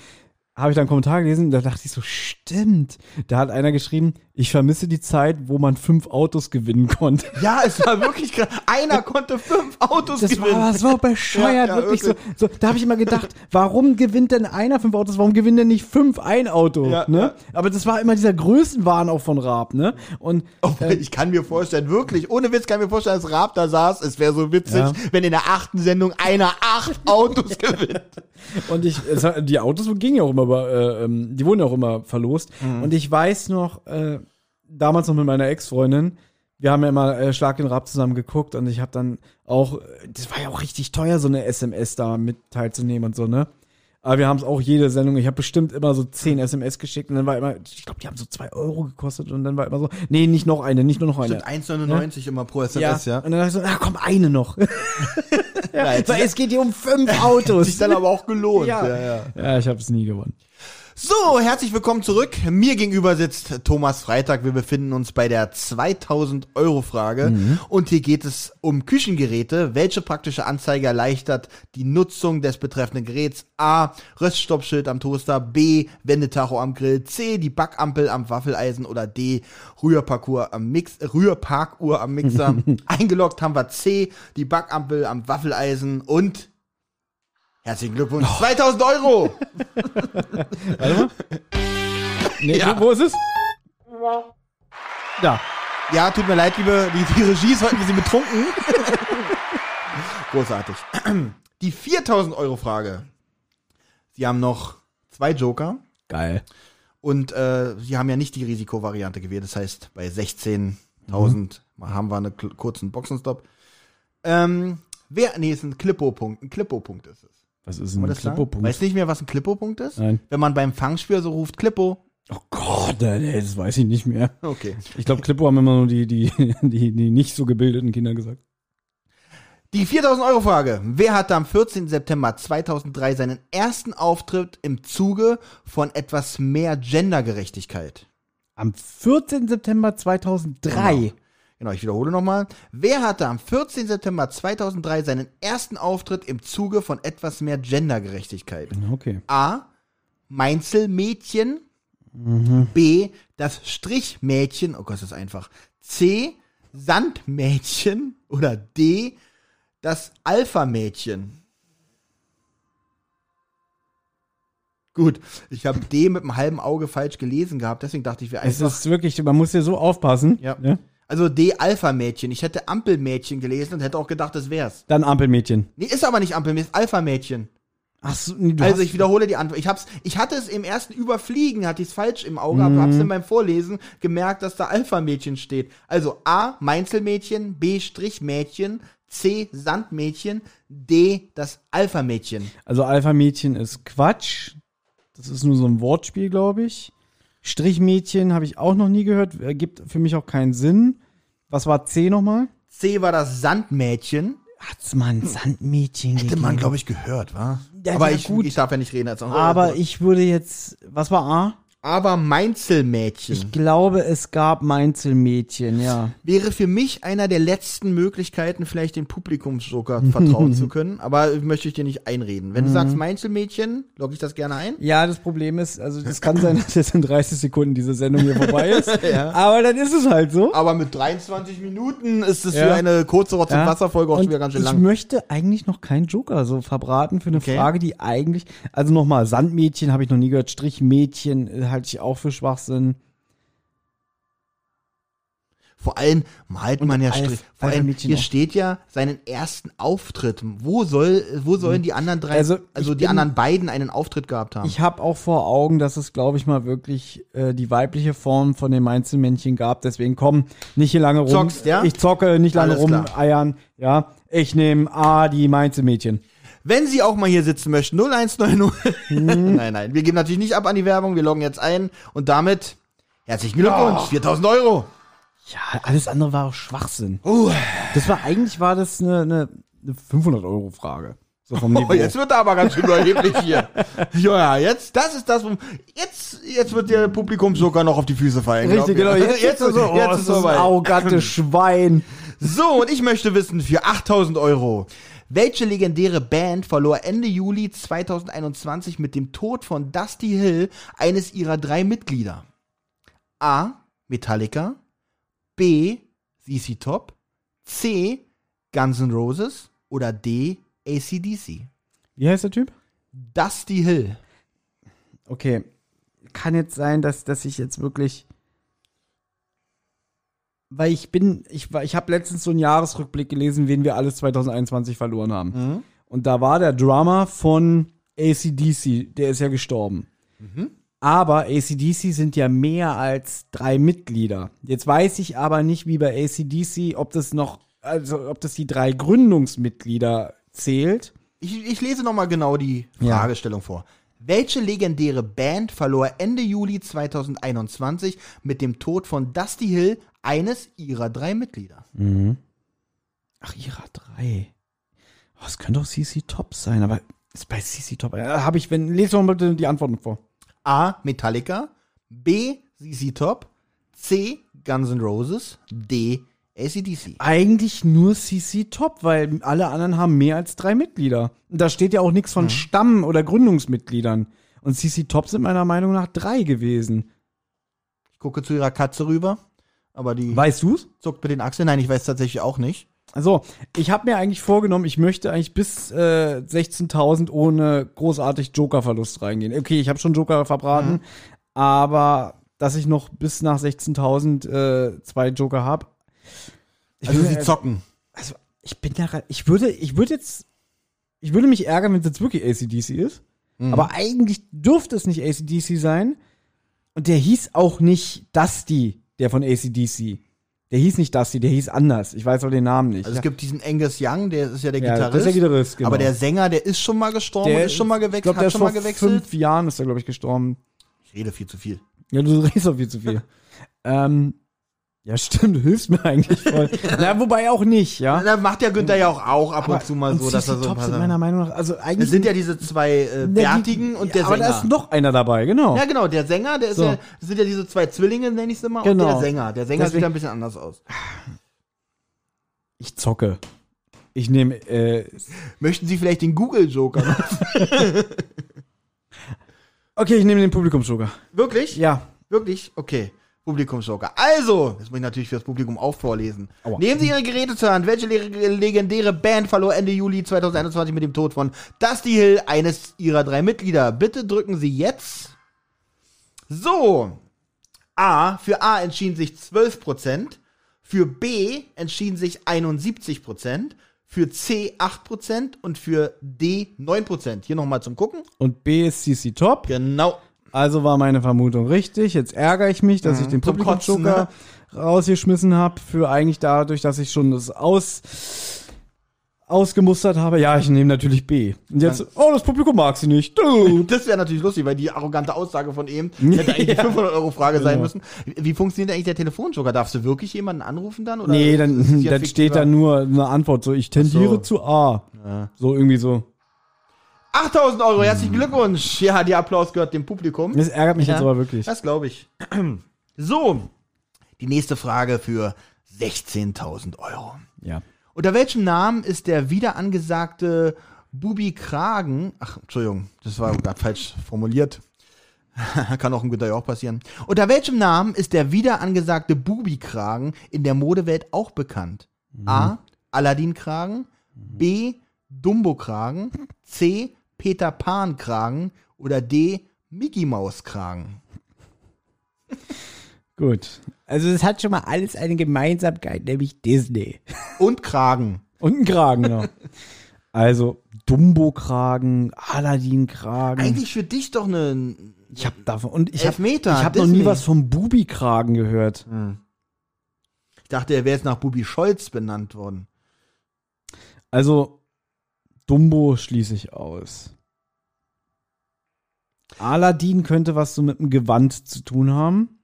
habe ich dann einen Kommentar gelesen, da dachte ich so, stimmt. Da hat einer geschrieben, ich vermisse die Zeit, wo man fünf Autos gewinnen konnte. Ja, es war wirklich krass. Einer konnte fünf Autos Das gewinnen. war so bescheuert, Ja, ja, wirklich so, wirklich. so. Da habe ich immer gedacht, warum gewinnt denn einer fünf Autos, warum gewinnt denn nicht fünf ein Auto? Ja, ne? Aber das war immer dieser Größenwahn auch von Raab, ne? Und Obwohl, ich kann mir vorstellen, wirklich, ohne Witz kann ich mir vorstellen, dass Raab da saß. Es wäre so witzig, wenn in der achten Sendung einer acht Autos gewinnt. Und ich, es, die Autos gingen ja auch immer, über, äh, ähm, die wurden ja auch immer verlost. Und ich weiß noch, äh, damals noch mit meiner Ex-Freundin, wir haben ja immer äh, Schlag den Rab zusammen geguckt und ich habe dann auch, äh, das war ja auch richtig teuer, so eine SMS da mit teilzunehmen und so, ne? Aber wir haben es auch jede Sendung, ich habe bestimmt immer so 10 SMS geschickt und dann war immer, ich glaube, die haben so 2 Euro gekostet und dann war immer so, nee, nicht noch eine, nicht nur noch eine. Stimmt, 1,99 immer pro SMS, ja. Und dann dachte ich so, na komm, eine noch. Ja, Weil es geht hier um fünf hat Autos. sich dann aber auch gelohnt. Ja. ja, ja. Ja, ich habe es nie gewonnen. So, herzlich willkommen zurück. Mir gegenüber sitzt Thomas Freitag. Wir befinden uns bei der 2000 Euro Frage. Und hier geht es um Küchengeräte. Welche praktische Anzeige erleichtert die Nutzung des betreffenden Geräts? A. Röststoppschild am Toaster. B. Wendetacho am Grill. C. Die Backampel am Waffeleisen. Oder D. Rührparcours am Mix, Rührparkuhr am Mixer. Eingeloggt haben wir C. Die Backampel am Waffeleisen. Und herzlichen Glückwunsch. 2000 Euro! Warte mal. Nee, Ja. wo, wo ist es? Da. Ja, tut mir leid, liebe, die, die Regie ist heute ein bisschen betrunken. Großartig. Die 4000 Euro Frage. Sie haben noch zwei Joker Geil. und äh, Sie haben ja nicht die Risikovariante gewählt. Das heißt, bei 16.000 haben wir einen kurzen Boxenstopp. Ähm, wer, nee, ist ein Klippo-Punkt. Ein Klippo-Punkt ist es. Was ist ein? Klippo-Punkt? Weißt nicht mehr, was ein Klippo-Punkt ist? Nein. Wenn man beim Fangspiel so ruft, Klippo. Oh Gott, nee, das weiß ich nicht mehr. Okay. Ich glaube, Klippo haben immer nur die, die, die, die nicht so gebildeten Kinder gesagt. Die 4000 Euro Frage. Wer hatte am 14. September 2003 seinen ersten Auftritt im Zuge von etwas mehr Gendergerechtigkeit? Am 14. September 2003. Genau. Genau, ich wiederhole nochmal. Wer hatte am 14. September 2003 seinen ersten Auftritt im Zuge von etwas mehr Gendergerechtigkeit? Okay. A. Mainzelmädchen. B. Das Strichmädchen. Oh Gott, das ist einfach. C. Sandmädchen. Oder D. Das Alpha-Mädchen. Gut, ich habe D mit einem halben Auge falsch gelesen gehabt, deswegen dachte ich, wir Es einfach. ist wirklich, man muss hier so aufpassen. Ja. Ne? Also D Alpha-Mädchen. Ich hätte Ampelmädchen gelesen und hätte auch gedacht, das wär's. Dann Ampelmädchen. Nee, ist aber nicht Ampelmädchen, ist Alpha-Mädchen. Ach so, nee, du Also hast- ich wiederhole die Antwort. Ich hab's, ich hatte es im ersten Überfliegen, hatte ich es falsch im Auge, Mhm. aber hab's dann beim Vorlesen gemerkt, dass da Alpha-Mädchen steht. Also A, Mainzelmädchen, B, Strichmädchen, C, Sandmädchen, D, das Alpha-Mädchen. Also Alpha-Mädchen ist Quatsch. Das ist nur so ein Wortspiel, glaube ich. Strichmädchen habe ich auch noch nie gehört. Ergibt für mich auch keinen Sinn. Was war C nochmal? C war das Sandmädchen. Hat's mal ein Sandmädchen Hätte man, glaube ich, gehört, wa? Ja, aber ja, ich, gut. ich darf ja nicht reden als Aber ich würde jetzt, was war A? Aber Mainzelmädchen. Ich glaube, es gab Mainzelmädchen, ja. wäre für mich einer der letzten Möglichkeiten, vielleicht den Publikumsjoker vertrauen zu können. Aber möchte ich dir nicht einreden. Wenn du sagst Mainzelmädchen, logge ich das gerne ein. Ja, das Problem ist, also das kann sein, dass jetzt in 30 Sekunden diese Sendung hier vorbei ist. Ja. Aber dann ist es halt so. Aber mit 23 Minuten ist es Ja. für eine kurze Rotz- und Ja. Wasserfolge auch Und schon wieder ganz schön ich lang. möchte eigentlich noch keinen Joker so verbraten für eine Okay. Frage, die eigentlich, also nochmal, Sandmädchen habe ich noch nie gehört, Strichmädchen äh, halte ich auch für Schwachsinn. Vor allem malt man ja Alf-. Vor allem, hier auch. steht ja seinen ersten Auftritt. Wo soll, wo sollen die anderen drei, Also, also, die bin- anderen beiden einen Auftritt gehabt haben? Ich habe auch vor Augen, dass es, glaube ich, mal wirklich äh, die weibliche Form von dem Einzelmännchen gab. Deswegen komm, nicht hier lange rum. Zockst, ja? Ich zocke, nicht lange Alles klar. rumeiern. Ja, ich nehme A, die Mainzelmädchen. Wenn Sie auch mal hier sitzen möchten, 0190. Mhm. nein, nein, wir geben natürlich nicht ab an die Werbung, wir loggen jetzt ein und damit herzlichen Glückwunsch, 4000 Euro. Ja, alles andere war auch Schwachsinn. Uh, Das war, eigentlich war das eine, eine, eine 500-Euro-Frage. So vom Niveau. oh, jetzt wird er aber ganz schön überheblich hier. Ja, jetzt, das ist das, wo- jetzt, jetzt wird der Publikum sogar noch auf die Füße fallen. Richtig, genau. Jetzt, jetzt, ist, so, jetzt oh, ist ist es das soweit. arrogante Schwein. So, und ich möchte wissen, für 8000 Euro, welche legendäre Band verlor Ende Juli 2021 mit dem Tod von Dusty Hill eines ihrer drei Mitglieder? A. Metallica. B. ZZ Top. C. Guns N' Roses. Oder D. ACDC. Wie heißt der Typ? Dusty Hill. Okay. Kann jetzt sein, dass, dass ich jetzt wirklich. Weil ich bin, ich, ich habe letztens so einen Jahresrückblick gelesen, wen wir alles 2021 verloren haben. Und da war der Drummer von ACDC, der ist ja gestorben. Aber ACDC sind ja mehr als drei Mitglieder. Jetzt weiß ich aber nicht, wie bei ACDC, ob das noch, also ob das die drei Gründungsmitglieder zählt. Ich, ich lese nochmal genau die Ja. Fragestellung vor. Welche legendäre Band verlor Ende Juli 2021 mit dem Tod von Dusty Hill eines ihrer drei Mitglieder? Ach, ihrer drei. Oh, es könnte auch CC Top sein, aber ist bei CC Top. Äh, Habe ich, wenn, lese doch mal bitte die Antworten vor. A. Metallica. B. ZZ Top. C. Guns N' Roses. D. ACDC. Eigentlich nur CC Top, weil alle anderen haben mehr als drei Mitglieder. Und da steht ja auch nichts von Stamm- oder Gründungsmitgliedern. Und CC Top sind meiner Meinung nach drei gewesen. Ich gucke zu ihrer Katze rüber, aber die Weißt du's? zuckt mit den Achseln. Nein, ich weiß tatsächlich auch nicht. Also, ich habe mir eigentlich vorgenommen, ich möchte eigentlich bis äh, 16.000 ohne großartig Joker-Verlust reingehen. Okay, ich habe schon Joker verbraten, aber dass ich noch bis nach 16.000 äh, zwei Joker habe. Also sie zocken. Also, ich bin da, ich würde, ich würde jetzt, ich würde mich ärgern, wenn es jetzt wirklich ACDC ist. Aber eigentlich dürfte es nicht ACDC sein. Und der hieß auch nicht Dusty, der von ACDC. Der hieß nicht Dusty, der hieß anders. Ich weiß auch den Namen nicht. Also es gibt diesen Angus Young, der ist ja der Ja, Gitarrist. das ist der Gitarrist, genau. Aber der Sänger, der ist schon mal gestorben, und ist schon mal gewechselt, glaub, der hat schon mal vor gewechselt. fünf Jahren ist er, glaube ich, gestorben. Ich rede viel zu viel. Ja, du redest auch viel zu viel. ähm, Ja, stimmt, du hilfst mir eigentlich voll. Na, wobei auch nicht, ja. Da macht ja Günther ja auch, auch ab und zu mal so, dass er so ein Top paar sind meiner Meinung nach, also eigentlich. Es sind ja diese zwei äh, Na, Bärtigen und der aber Sänger. da ist noch einer dabei, genau. ja, genau, der Sänger, der ist So. ja, das sind ja diese zwei Zwillinge, nenne ich es immer, Genau. und der Sänger. Der Sänger sieht Deswegen- ja ein bisschen anders aus. Ich zocke. Ich nehme, äh, Möchten Sie vielleicht den Google-Joker noch? okay, ich nehme den Publikumsjoker. Wirklich? Ja. Wirklich? Okay. Publikumsjoker. Also, das muss ich natürlich für das Publikum auch vorlesen. Aua. Nehmen Sie Ihre Geräte zur Hand. Welche le legendäre Band verlor Ende Juli 2021 mit dem Tod von Dusty Hill, eines ihrer drei Mitglieder? Bitte drücken Sie jetzt. So. A. Für A entschieden sich 12%. Für B entschieden sich 71%. Für C 8% und für D 9%. Hier nochmal zum Gucken. Und B ist CC Top. Genau. Also war meine Vermutung richtig. Jetzt ärgere ich mich, dass ich den Mhm. Zum Kotzen, Publikumsjoker rausgeschmissen habe. Für eigentlich dadurch, dass ich schon das aus ausgemustert habe. Ja, ich nehme natürlich B. Und jetzt, oh, das Publikum mag sie nicht. Du. Das wäre natürlich lustig, weil die arrogante Aussage von eben hätte eigentlich die 500-Euro-Frage sein Genau. müssen. Wie funktioniert eigentlich der Telefonjoker? Darfst du wirklich jemanden anrufen dann? Oder Nee, dann, ja dann steht da nur eine Antwort. So, ich tendiere so. zu A. So irgendwie so. 8000 Euro, herzlichen Glückwunsch. Ja, der Applaus gehört dem Publikum. Das ärgert mich Ja, jetzt aber wirklich. Das glaube ich. So, die nächste Frage für 16.000 Euro. Ja. Unter welchem Namen ist der wieder angesagte Bubi Kragen, ach, Entschuldigung, das war gerade falsch formuliert. Kann auch im Günther auch passieren. Unter welchem Namen ist der wieder angesagte Bubi-Kragen in der Modewelt auch bekannt? A. Aladdin-Kragen, B. Dumbo-Kragen, C. Peter Pan-Kragen oder D. Mickey-Maus-Kragen. Gut. Also es hat schon mal alles eine Gemeinsamkeit, nämlich Disney. Und Kragen. Und ein Kragen noch. Also Dumbo-Kragen, Aladdin-Kragen. Eigentlich für dich doch eine. Ich habe davon und ich habe ich habe noch nie was vom Bubi-Kragen gehört. Ich dachte, er wäre jetzt nach Bubi Scholz benannt worden. Also Dumbo schließe ich aus. Aladdin könnte was so mit dem Gewand zu tun haben.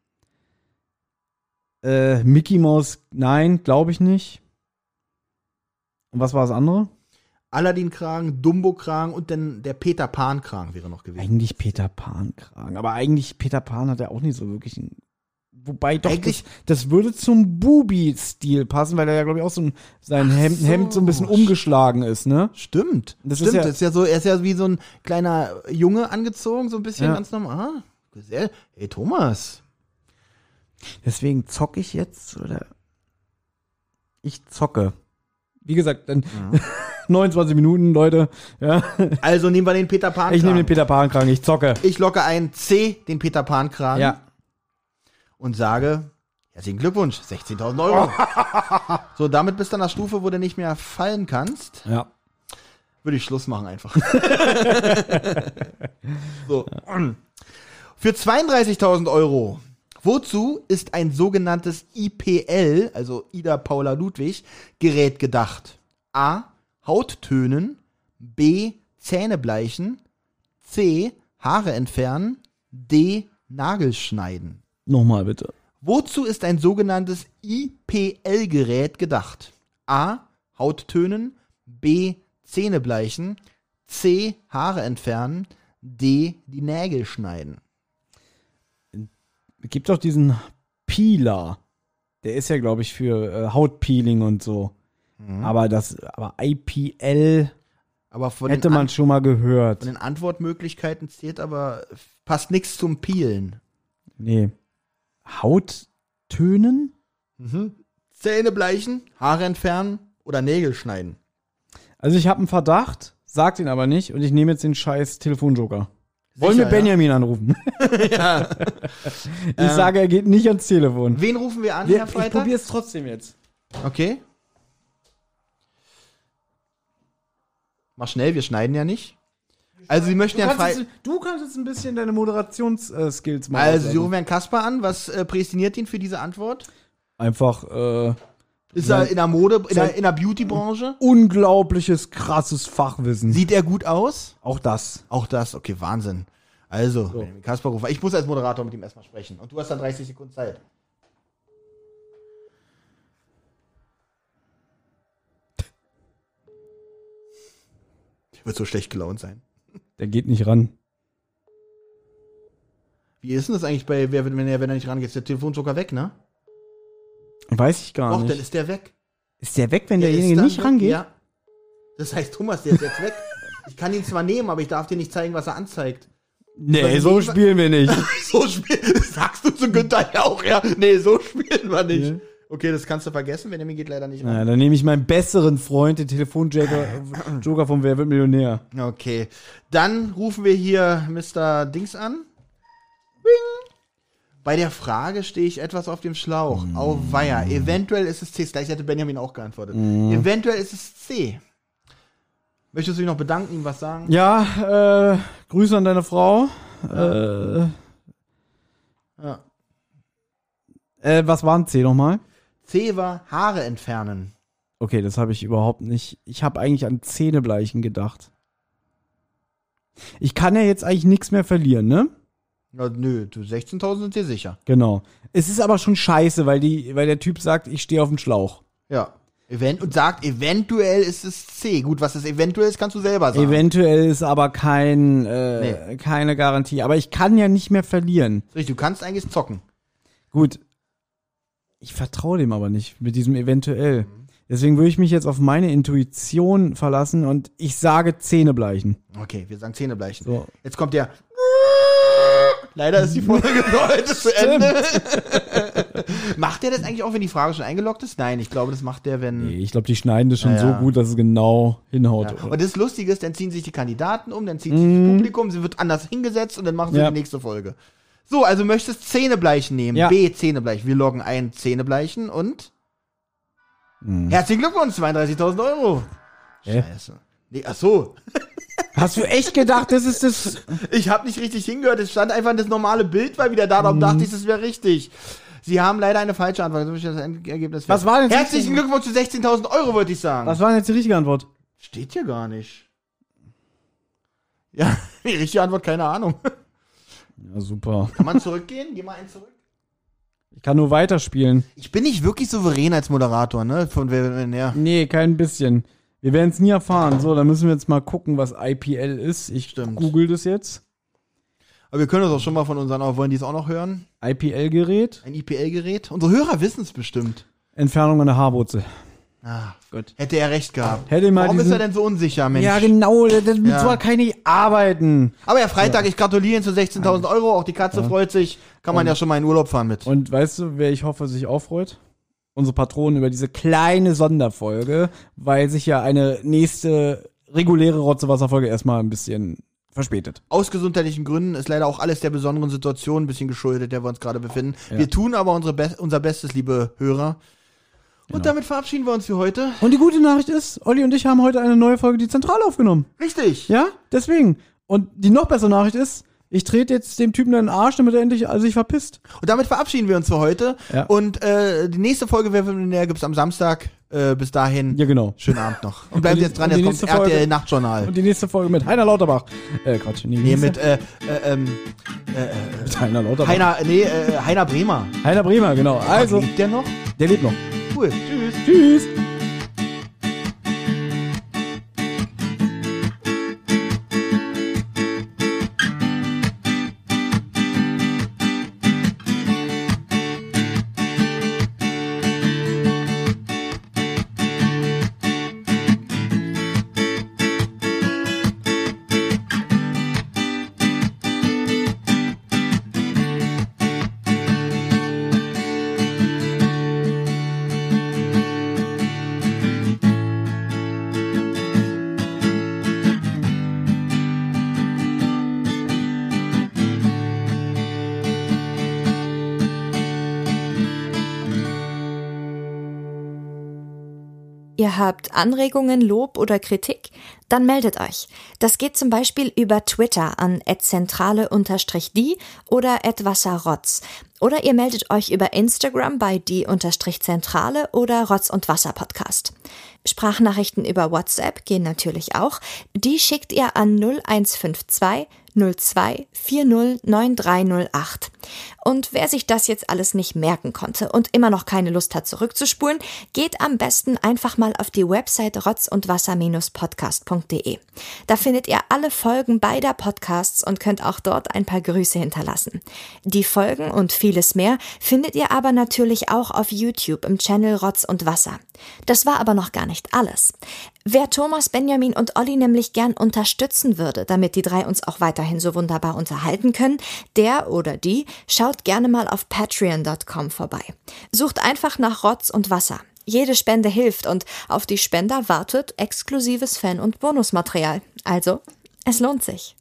Äh, Mickey Mouse, nein, glaube ich nicht. Und was war das andere? Aladdin-Kragen, Dumbo-Kragen und dann der Peter Pan-Kragen wäre noch gewesen. Eigentlich Peter Pan-Kragen. Aber eigentlich Peter Pan hat ja auch nicht so wirklich einen. Wobei doch, Eigentlich- das, das würde zum Bubi-Stil passen, weil er ja, glaube ich, auch so ein, sein Hemd, so. Hemd so ein bisschen umgeschlagen ist, ne? Stimmt. Das ist Stimmt. ja- das ist ja so, er ist ja wie so ein kleiner Junge angezogen, so ein bisschen Ja. ganz normal. Ah, sehr, hey Thomas. Deswegen zocke ich jetzt, oder? Ich zocke. Wie gesagt, dann 29 Minuten, Leute. Ja. Also nehmen wir den Peter Pan-Kragen. Ich nehme den Peter Pan-Kragen, ich zocke. Ich locke ein C, den Peter Pan-Kragen. Ja. Und sage, herzlichen Glückwunsch, 16.000 Euro. so, damit bist du an der Stufe, wo du nicht mehr fallen kannst. Ja. Würde ich Schluss machen einfach. so. Für 32.000 Euro. Wozu ist ein sogenanntes IPL, also Ida Paula Ludwig, Gerät gedacht? A. Hauttönen. B. Zähne bleichen. C. Haare entfernen. D. Nagelschneiden. Nochmal bitte. Wozu ist ein sogenanntes IPL-Gerät gedacht? A. Hauttönen. B. Zähne bleichen. C. Haare entfernen. D. Die Nägel schneiden. Es gibt doch diesen Peeler. Der ist ja, glaube ich, für äh, Hautpeeling und so. Mhm. Aber das, aber IPL Aber hätte man An schon mal gehört. von den Antwortmöglichkeiten zählt aber passt nichts zum Peelen. Nee. Hauttönen? Zähne bleichen, Haare entfernen oder Nägel schneiden. Also ich habe einen Verdacht, sag ihn aber nicht und ich nehme jetzt den scheiß Telefonjoker. Wollen wir Sicher, Benjamin anrufen? ja. Ich sage, er geht nicht ans Telefon. Wen rufen wir an, Wir, Herr ich Freitag? probiere es trotzdem jetzt. Okay. Mach schnell, wir schneiden ja nicht. Also sie möchten du ja frei. Jetzt, du kannst jetzt ein bisschen deine Moderationsskills äh, machen. Also sie also. rufen ja einen Kasper an. Was äh, prädestiniert ihn für diese Antwort? Einfach. Äh, ist er in der Mode, in der, der Beauty-Branche? Unglaubliches, krasses Fachwissen. Sieht er gut aus? Auch das. Auch das, okay, Wahnsinn. Also, so. Kaspar Rufer. Ich muss als Moderator mit ihm erstmal sprechen. Und du hast dann 30 Sekunden Zeit. Wird so schlecht gelaunt sein. Der geht nicht ran. Wie ist denn das eigentlich bei, wer, wenn er, wenn er nicht rangeht? Ist der Telefonjoker weg, ne? Weiß ich gar Och, dann nicht. ist der weg. Ist der weg, wenn Der derjenige dann nicht weg, rangeht? Ja. Das heißt, Thomas, der ist jetzt weg. Ich kann ihn zwar nehmen, aber ich darf dir nicht zeigen, was er anzeigt. Nee, Weil so spielen wir nicht. So spielen, sagst du zu Günther ja auch, ja. Nee, so spielen wir nicht. Nee. Okay, das kannst du vergessen, Benjamin geht leider nicht Na, ran. dann nehme ich meinen besseren Freund, den Telefonjoker Joker von Wer wird Millionär. Okay. Dann rufen wir hier Mr. Dings an. Bing. Bei der Frage stehe ich etwas auf dem Schlauch. Mm. Au weia. Eventuell ist es C. Gleich hätte Benjamin auch geantwortet. Mm. Eventuell ist es C. Möchtest du dich noch bedanken, ihm was sagen? Ja, äh, Grüße an deine Frau. Äh, Ja. äh, was waren C nochmal? C war Haare entfernen. Okay, das habe ich überhaupt nicht. Ich habe eigentlich an Zähnebleichen gedacht. Ich kann ja jetzt eigentlich nichts mehr verlieren, ne? Ja, nö, du 16.000 sind dir sicher. Genau. Es ist aber schon scheiße, weil die, weil der Typ sagt, ich stehe auf dem Schlauch. Ja. Event und sagt, eventuell ist es C. Gut, was es eventuell ist, kannst du selber sagen. Eventuell ist aber kein, äh, keine Garantie. Aber ich kann ja nicht mehr verlieren. Richtig, du kannst eigentlich zocken. Gut. Ich vertraue dem aber nicht mit diesem eventuell. Deswegen würde ich mich jetzt auf meine Intuition verlassen und ich sage Zähnebleichen. Okay, wir sagen Zähnebleichen. So. Jetzt kommt der. Leider ist die Folge heute zu Ende. macht der das eigentlich auch, wenn die Frage schon eingeloggt ist? Nein, ich glaube, das macht der, wenn. Nee, ich glaube, die schneiden das schon Ja, ja. so gut, dass es genau hinhaut. Ja. Und das Lustige ist, dann ziehen sich die Kandidaten um, dann zieht sich das Publikum, sie wird anders hingesetzt und dann machen sie Mhm. Ja. die nächste Folge. So, also möchtest Zähnebleichen nehmen. Ja. B, Zähnebleichen. Wir loggen ein Zähnebleichen und. Mhm. Herzlichen Glückwunsch, 32.000 Euro. Scheiße. Nee, ach so. Hast du echt gedacht, das ist das? Ich habe nicht richtig hingehört. Es stand einfach das normale Bild war wieder da. Mhm. Darum dachte ich, das wäre richtig. Sie haben leider eine falsche Antwort. Ich das Endergebnis Was war denn das Herzlichen? Glückwunsch zu 16.000 Euro, würde ich sagen. Was war denn jetzt die richtige Antwort? Steht hier gar nicht. Ja, die richtige Antwort, keine Ahnung. Ja, super. Kann man zurückgehen? Geh mal einen zurück. Ich kann nur weiterspielen. Ich bin nicht wirklich souverän als Moderator, ne? Von wer, ja. Nee, kein bisschen. Wir werden es nie erfahren. So, dann müssen wir jetzt mal gucken, was IPL ist. Ich Stimmt. google das jetzt. Aber wir können das auch schon mal von unseren, auch wollen die es auch noch hören? IPL-Gerät. Ein IPL-Gerät? Unsere Hörer wissen es bestimmt. Entfernung an der Haarwurzel. Ah, Gut. hätte er recht gehabt. Hätte mal Warum ist er denn so unsicher, Mensch? Ja, genau. Das, das Ja. soll keine arbeiten. Aber ja, Freitag, ich gratuliere Ihnen zu 16.000 Euro. Auch die Katze freut sich. Kann man ja schon mal in Urlaub fahren mit. Und weißt du, wer ich hoffe, sich auch freut? Unsere Patronen über diese kleine Sonderfolge, weil sich ja eine nächste reguläre Rotzewasserfolge erstmal ein bisschen verspätet. Aus gesundheitlichen Gründen ist leider auch alles der besonderen Situation ein bisschen geschuldet, der wir uns gerade befinden. Ja. Wir tun aber unsere Be unser Bestes, liebe Hörer. Und Genau. damit verabschieden wir uns für heute. Und die gute Nachricht ist, Olli und ich haben heute eine neue Folge die Zentrale aufgenommen. Richtig. Ja, deswegen. Und die noch bessere Nachricht ist, ich trete jetzt dem Typen in den Arsch, damit er endlich also sich verpisst. Und damit verabschieden wir uns für heute. Ja. Und äh, die nächste Folge Wer Millionär gibt's am Samstag. Äh, bis dahin, Ja, genau. schönen Abend noch. Und bleibt Und die- jetzt dran, und jetzt kommt Folge- RTL Nachtjournal. Und die nächste Folge mit Heiner Lauterbach. Äh, Quatsch. Nee, Nee, mit äh, äh, ähm, mit Heiner Lauterbach. Heiner, nee, äh, Heiner Bremer. Heiner Bremer, genau. Also, Lebt der noch? der lebt noch. Cool. Tschüss. Tschüss. Ihr habt Anregungen, Lob oder Kritik? Dann meldet euch. Das geht zum Beispiel über Twitter an @zentrale_die oder @wasserrotz. Oder ihr meldet euch über Instagram bei die_zentrale oder Rotz und Wasser Podcast. Sprachnachrichten über WhatsApp gehen natürlich auch. Die schickt ihr an 0152 02 40 9308. Und wer sich das jetzt alles nicht merken konnte und immer noch keine Lust hat zurückzuspulen, geht am besten einfach mal auf die Website rotz und wasser-podcast.de. Da findet ihr alle Folgen beider Podcasts und könnt auch dort ein paar Grüße hinterlassen. Die Folgen und vieles mehr findet ihr aber natürlich auch auf YouTube im Channel Rotz und Wasser. Das war aber noch gar nicht alles. Wer Thomas, Benjamin und Olli nämlich gern unterstützen würde, damit die drei uns auch weiterhin so wunderbar unterhalten können, der oder die schaut gerne mal auf patreon.com vorbei. Sucht einfach nach Rotz und Wasser. Jede Spende hilft und auf die Spender wartet exklusives Fan- und Bonusmaterial. Also, es lohnt sich.